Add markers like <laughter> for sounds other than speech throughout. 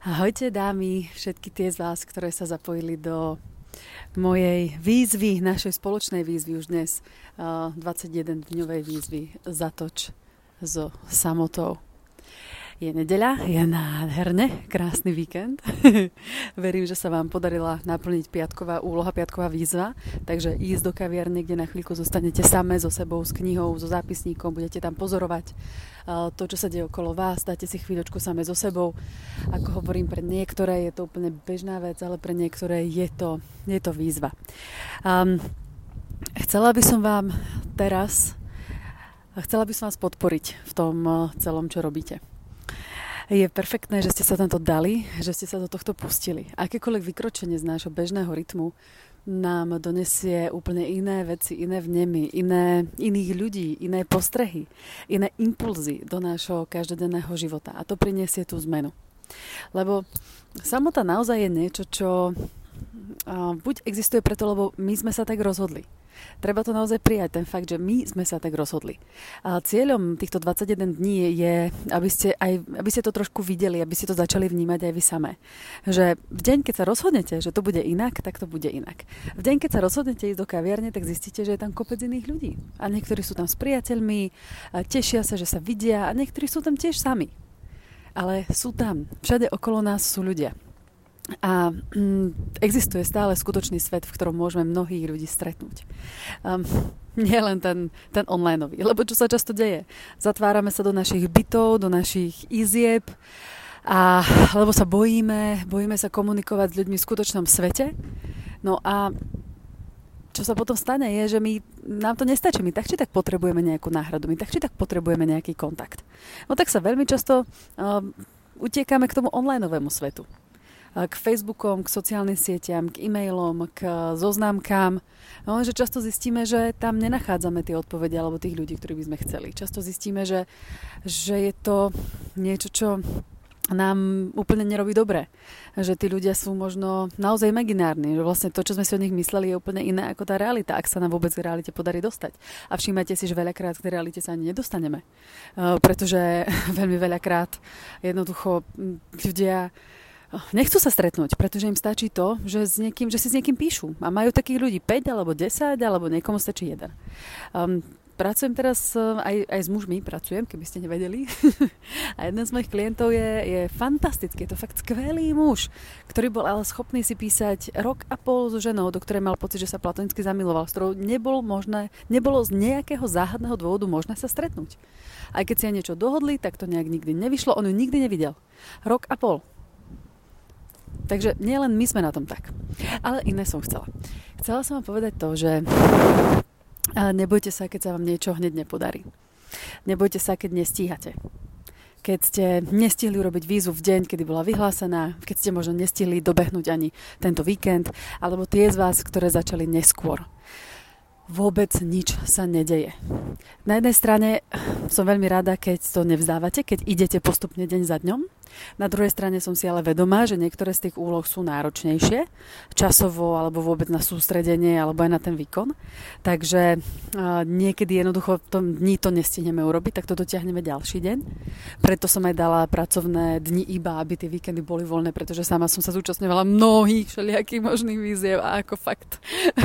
Ahojte dámy, všetky tie z vás, ktoré sa zapojili do mojej výzvy, našej spoločnej výzvy už dnes, 21-dňovej výzvy Zatoč so samotou. Je nedeľa, je nádherne, krásny víkend. <laughs> Verím, že sa vám podarila naplniť piatková úloha, piatková výzva, takže ísť do kaviarne, kde na chvíľku zostanete same so sebou, s knihou, so zápisníkom, budete tam pozorovať to, čo sa deje okolo vás, dáte si chvíľočku same so sebou. Ako hovorím, pre niektoré je to úplne bežná vec, ale pre niektoré je to, je to výzva. Um, chcela by som vám teraz chcela by som vás podporiť v tom celom, čo robíte je perfektné, že ste sa tam to dali, že ste sa do tohto pustili. Akékoľvek vykročenie z nášho bežného rytmu nám donesie úplne iné veci, iné vnemy, iné, iných ľudí, iné postrehy, iné impulzy do nášho každodenného života. A to priniesie tú zmenu. Lebo samota naozaj je niečo, čo buď existuje preto, lebo my sme sa tak rozhodli treba to naozaj prijať, ten fakt, že my sme sa tak rozhodli. A cieľom týchto 21 dní je, aby ste, aj, aby ste to trošku videli, aby ste to začali vnímať aj vy samé. Že v deň, keď sa rozhodnete, že to bude inak, tak to bude inak. V deň, keď sa rozhodnete ísť do kaviarne, tak zistíte, že je tam kopec iných ľudí. A niektorí sú tam s priateľmi, tešia sa, že sa vidia a niektorí sú tam tiež sami. Ale sú tam. Všade okolo nás sú ľudia. A mm, existuje stále skutočný svet, v ktorom môžeme mnohých ľudí stretnúť. Um, <laughs> nie len ten, ten online, lebo čo sa často deje? Zatvárame sa do našich bytov, do našich izieb, a, lebo sa bojíme, bojíme sa komunikovať s ľuďmi v skutočnom svete. No a čo sa potom stane je, že my, nám to nestačí, my tak či tak potrebujeme nejakú náhradu, my tak či tak potrebujeme nejaký kontakt. No tak sa veľmi často uh, utiekame k tomu onlineovému svetu k Facebookom, k sociálnym sieťam, k e-mailom, k zoznámkám. No, že často zistíme, že tam nenachádzame tie odpovede alebo tých ľudí, ktorí by sme chceli. Často zistíme, že, že je to niečo, čo nám úplne nerobí dobre. Že tí ľudia sú možno naozaj imaginárni, že vlastne to, čo sme si o nich mysleli, je úplne iné ako tá realita, ak sa nám vôbec k realite podarí dostať. A všímajte si, že veľakrát k realite sa ani nedostaneme. Uh, pretože <laughs> veľmi veľakrát jednoducho ľudia nechcú sa stretnúť, pretože im stačí to, že, s niekým, že si s niekým píšu. A majú takých ľudí 5 alebo 10, alebo niekomu stačí jeden. Um, pracujem teraz uh, aj, aj s mužmi, pracujem, keby ste nevedeli. <laughs> a jeden z mojich klientov je, je fantastický, je to fakt skvelý muž, ktorý bol ale schopný si písať rok a pol so ženou, do ktorej mal pocit, že sa platonicky zamiloval, s ktorou nebol možné, nebolo z nejakého záhadného dôvodu možné sa stretnúť. Aj keď si aj niečo dohodli, tak to nejak nikdy nevyšlo, on ju nikdy nevidel. Rok a pol. Takže nielen my sme na tom tak. Ale iné som chcela. Chcela som vám povedať to, že nebojte sa, keď sa vám niečo hneď nepodarí. Nebojte sa, keď nestíhate. Keď ste nestihli urobiť vízu v deň, kedy bola vyhlásená, keď ste možno nestihli dobehnúť ani tento víkend, alebo tie z vás, ktoré začali neskôr vôbec nič sa nedeje. Na jednej strane som veľmi rada, keď to nevzdávate, keď idete postupne deň za dňom. Na druhej strane som si ale vedomá, že niektoré z tých úloh sú náročnejšie, časovo alebo vôbec na sústredenie alebo aj na ten výkon. Takže uh, niekedy jednoducho v tom dni to nestihneme urobiť, tak to dotiahneme ďalší deň. Preto som aj dala pracovné dni iba, aby tie víkendy boli voľné, pretože sama som sa zúčastňovala mnohých všelijakých možných víziev a ako fakt,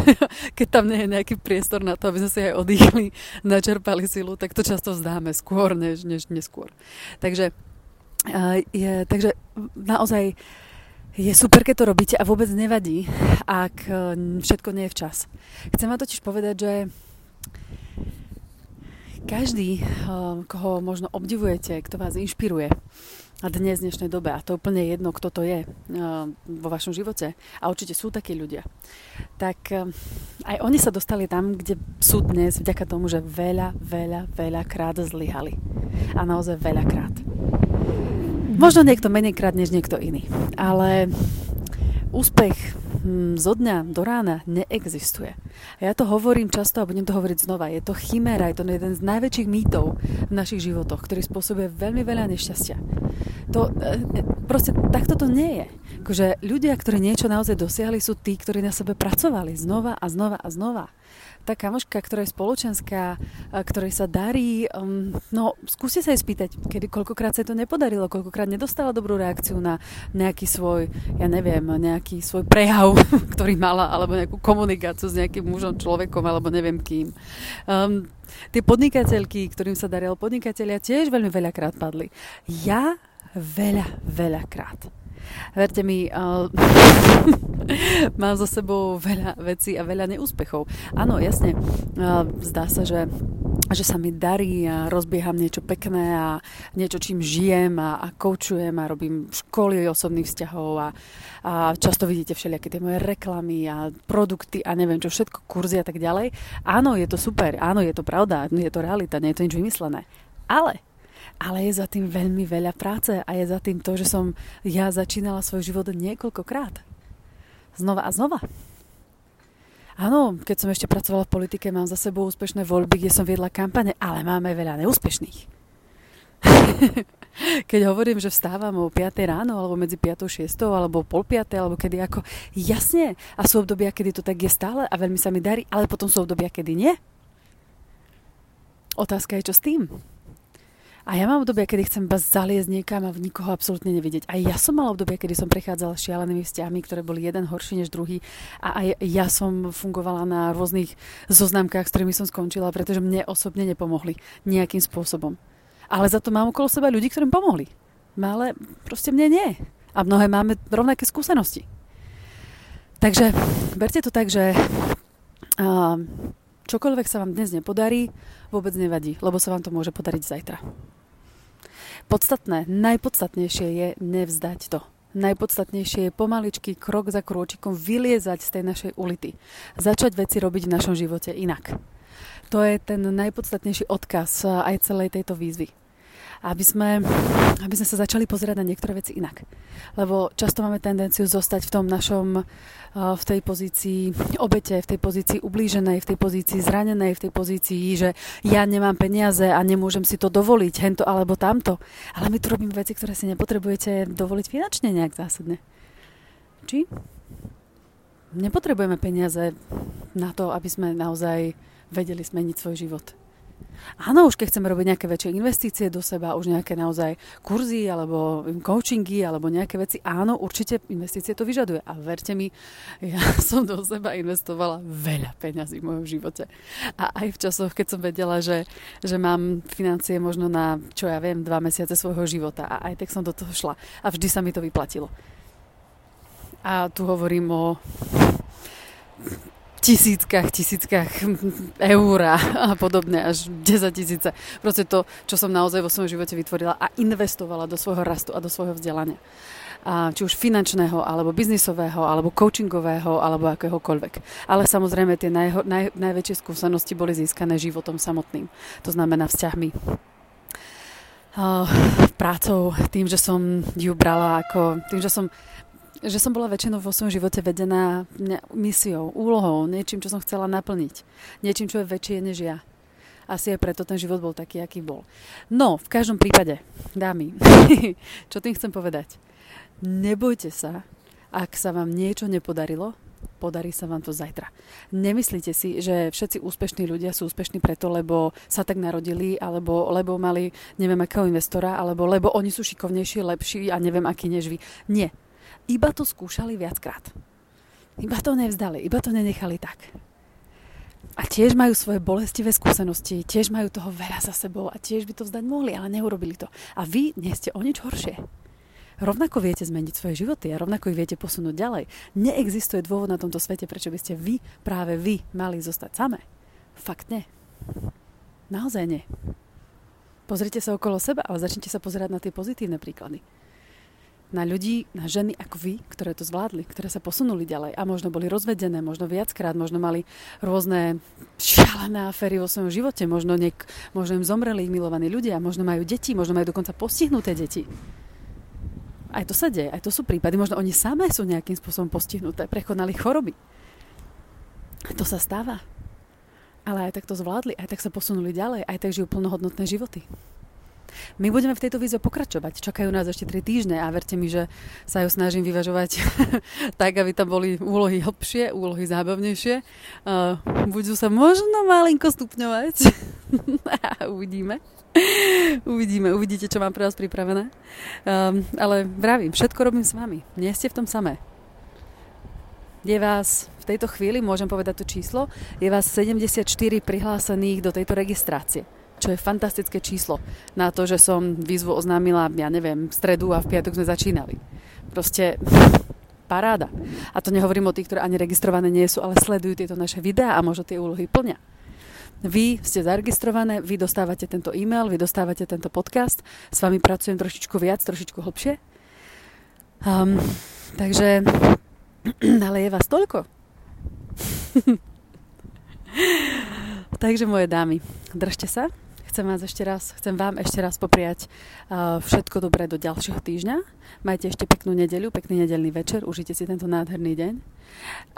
<laughs> keď tam nie je nejaký priestor na to, aby sme si aj oddychli, načerpali silu, tak to často vzdáme skôr, než, než neskôr. Takže, je, takže naozaj je super, keď to robíte a vôbec nevadí, ak všetko nie je včas. Chcem vám totiž povedať, že každý, koho možno obdivujete, kto vás inšpiruje, a dnes, v dnešnej dobe, a to je úplne jedno, kto to je uh, vo vašom živote, a určite sú takí ľudia, tak aj oni sa dostali tam, kde sú dnes vďaka tomu, že veľa, veľa, veľa krát zlyhali. A naozaj veľa krát. Možno niekto menej krát než niekto iný, ale úspech hm, zo dňa do rána neexistuje. A ja to hovorím často a budem to hovoriť znova. Je to chiméra, je to jeden z najväčších mýtov v našich životoch, ktorý spôsobuje veľmi veľa nešťastia. To, e, e, proste takto to nie je. Akože ľudia, ktorí niečo naozaj dosiahli, sú tí, ktorí na sebe pracovali znova a znova a znova tá kamoška, ktorá je spoločenská, ktorej sa darí, um, no skúste sa jej spýtať, kedy, koľkokrát sa to nepodarilo, koľkokrát nedostala dobrú reakciu na nejaký svoj, ja neviem, nejaký svoj prejav, <laughs> ktorý mala, alebo nejakú komunikáciu s nejakým mužom, človekom, alebo neviem kým. Um, tie podnikateľky, ktorým sa darilo podnikatelia, tiež veľmi veľakrát padli. Ja veľa, veľakrát. Verte mi, uh, <laughs> mám za sebou veľa vecí a veľa neúspechov. Áno, jasne, uh, zdá sa, že že sa mi darí a rozbieham niečo pekné a niečo, čím žijem a, a koučujem a robím školy osobných vzťahov a, a často vidíte všelijaké tie moje reklamy a produkty a neviem čo, všetko, kurzy a tak ďalej. Áno, je to super, áno, je to pravda, je to realita, nie je to nič vymyslené. Ale ale je za tým veľmi veľa práce a je za tým to, že som ja začínala svoj život niekoľkokrát. Znova a znova. Áno, keď som ešte pracovala v politike, mám za sebou úspešné voľby, kde som viedla kampane, ale máme veľa neúspešných. <laughs> keď hovorím, že vstávam o 5 ráno, alebo medzi 5 a 6, alebo pol 5, alebo kedy ako, jasne, a sú obdobia, kedy to tak je stále a veľmi sa mi darí, ale potom sú obdobia, kedy nie. Otázka je, čo s tým? A ja mám obdobie, kedy chcem iba zaliezť niekam a v nikoho absolútne nevidieť. A ja som mala obdobie, kedy som prechádzala šialenými vzťahmi, ktoré boli jeden horší než druhý. A aj ja som fungovala na rôznych zoznamkách, s ktorými som skončila, pretože mne osobne nepomohli nejakým spôsobom. Ale za to mám okolo seba ľudí, ktorým pomohli. Ale proste mne nie. A mnohé máme rovnaké skúsenosti. Takže berte to tak, že uh, čokoľvek sa vám dnes nepodarí, vôbec nevadí, lebo sa vám to môže podariť zajtra. Podstatné, najpodstatnejšie je nevzdať to. Najpodstatnejšie je pomaličky, krok za krôčikom vyliezať z tej našej ulity. Začať veci robiť v našom živote inak. To je ten najpodstatnejší odkaz aj celej tejto výzvy aby sme, aby sme sa začali pozerať na niektoré veci inak. Lebo často máme tendenciu zostať v tom našom, v tej pozícii obete, v tej pozícii ublíženej, v tej pozícii zranenej, v tej pozícii, že ja nemám peniaze a nemôžem si to dovoliť, hento alebo tamto. Ale my tu robíme veci, ktoré si nepotrebujete dovoliť finančne nejak zásadne. Či? Nepotrebujeme peniaze na to, aby sme naozaj vedeli zmeniť svoj život. Áno, už keď chceme robiť nejaké väčšie investície do seba, už nejaké naozaj kurzy alebo coachingy alebo nejaké veci, áno, určite investície to vyžaduje. A verte mi, ja <laughs> som do seba investovala veľa peňazí v mojom živote. A aj v časoch, keď som vedela, že, že mám financie možno na, čo ja viem, dva mesiace svojho života. A aj tak som do toho šla. A vždy sa mi to vyplatilo. A tu hovorím o tisíckach, tisíckach eur a podobne, až 10 tisíce. Proste to, čo som naozaj vo svojom živote vytvorila a investovala do svojho rastu a do svojho vzdelania. A či už finančného, alebo biznisového, alebo coachingového, alebo akéhokoľvek. Ale samozrejme tie najho, naj, najväčšie skúsenosti boli získané životom samotným. To znamená vzťahmi, uh, prácou, tým, že som ju brala ako, tým, že som že som bola väčšinou vo svojom živote vedená misiou, úlohou, niečím, čo som chcela naplniť. Niečím, čo je väčšie než ja. Asi aj preto ten život bol taký, aký bol. No, v každom prípade, dámy, <laughs> čo tým chcem povedať? Nebojte sa, ak sa vám niečo nepodarilo, podarí sa vám to zajtra. Nemyslíte si, že všetci úspešní ľudia sú úspešní preto, lebo sa tak narodili, alebo lebo mali neviem akého investora, alebo lebo oni sú šikovnejší, lepší a neviem aký než vy. Nie iba to skúšali viackrát. Iba to nevzdali, iba to nenechali tak. A tiež majú svoje bolestivé skúsenosti, tiež majú toho veľa za sebou a tiež by to vzdať mohli, ale neurobili to. A vy nie ste o nič horšie. Rovnako viete zmeniť svoje životy a rovnako ich viete posunúť ďalej. Neexistuje dôvod na tomto svete, prečo by ste vy, práve vy, mali zostať samé. Fakt nie. Naozaj nie. Pozrite sa okolo seba, ale začnite sa pozerať na tie pozitívne príklady na ľudí, na ženy ako vy, ktoré to zvládli, ktoré sa posunuli ďalej a možno boli rozvedené, možno viackrát, možno mali rôzne šialené aféry vo svojom živote, možno, niek- možno im zomreli ich milovaní ľudia, možno majú deti, možno majú dokonca postihnuté deti. Aj to sa deje, aj to sú prípady. Možno oni samé sú nejakým spôsobom postihnuté, prekonali choroby. To sa stáva. Ale aj tak to zvládli, aj tak sa posunuli ďalej, aj tak žijú plnohodnotné životy. My budeme v tejto výzve pokračovať. Čakajú nás ešte 3 týždne a verte mi, že sa ju snažím vyvažovať <laughs> tak, aby tam boli úlohy hlbšie, úlohy zábavnejšie. Uh, budú sa možno malinko stupňovať. <laughs> Uvidíme. Uvidíme, uvidíte, čo mám pre vás pripravené. Um, ale vravím, všetko robím s vami. Nie ste v tom samé. Je vás v tejto chvíli, môžem povedať to číslo, je vás 74 prihlásených do tejto registrácie čo je fantastické číslo na to, že som výzvu oznámila, ja neviem, v stredu a v piatok sme začínali. Proste paráda. A to nehovorím o tých, ktoré ani registrované nie sú, ale sledujú tieto naše videá a možno tie úlohy plňa. Vy ste zaregistrované, vy dostávate tento e-mail, vy dostávate tento podcast, s vami pracujem trošičku viac, trošičku hlbšie. Um, takže, <clears throat> ale je vás toľko. <laughs> takže moje dámy, držte sa, chcem vás ešte raz, chcem vám ešte raz popriať uh, všetko dobré do ďalšieho týždňa. Majte ešte peknú nedeľu, pekný nedelný večer, užite si tento nádherný deň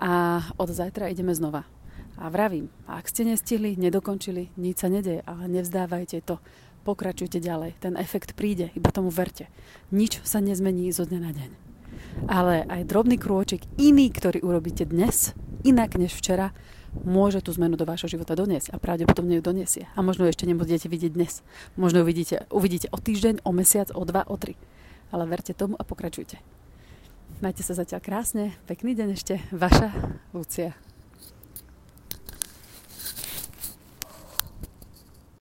a od zajtra ideme znova. A vravím, ak ste nestihli, nedokončili, nič sa nedeje, ale nevzdávajte to. Pokračujte ďalej. Ten efekt príde, iba tomu verte. Nič sa nezmení zo dňa na deň. Ale aj drobný krôčik iný, ktorý urobíte dnes, inak než včera, môže tú zmenu do vášho života doniesť a pravdepodobne ju doniesie. A možno ju ešte nebudete vidieť dnes. Možno ju vidíte, uvidíte o týždeň, o mesiac, o dva, o tri. Ale verte tomu a pokračujte. Majte sa zatiaľ krásne, pekný deň ešte, vaša Lucia.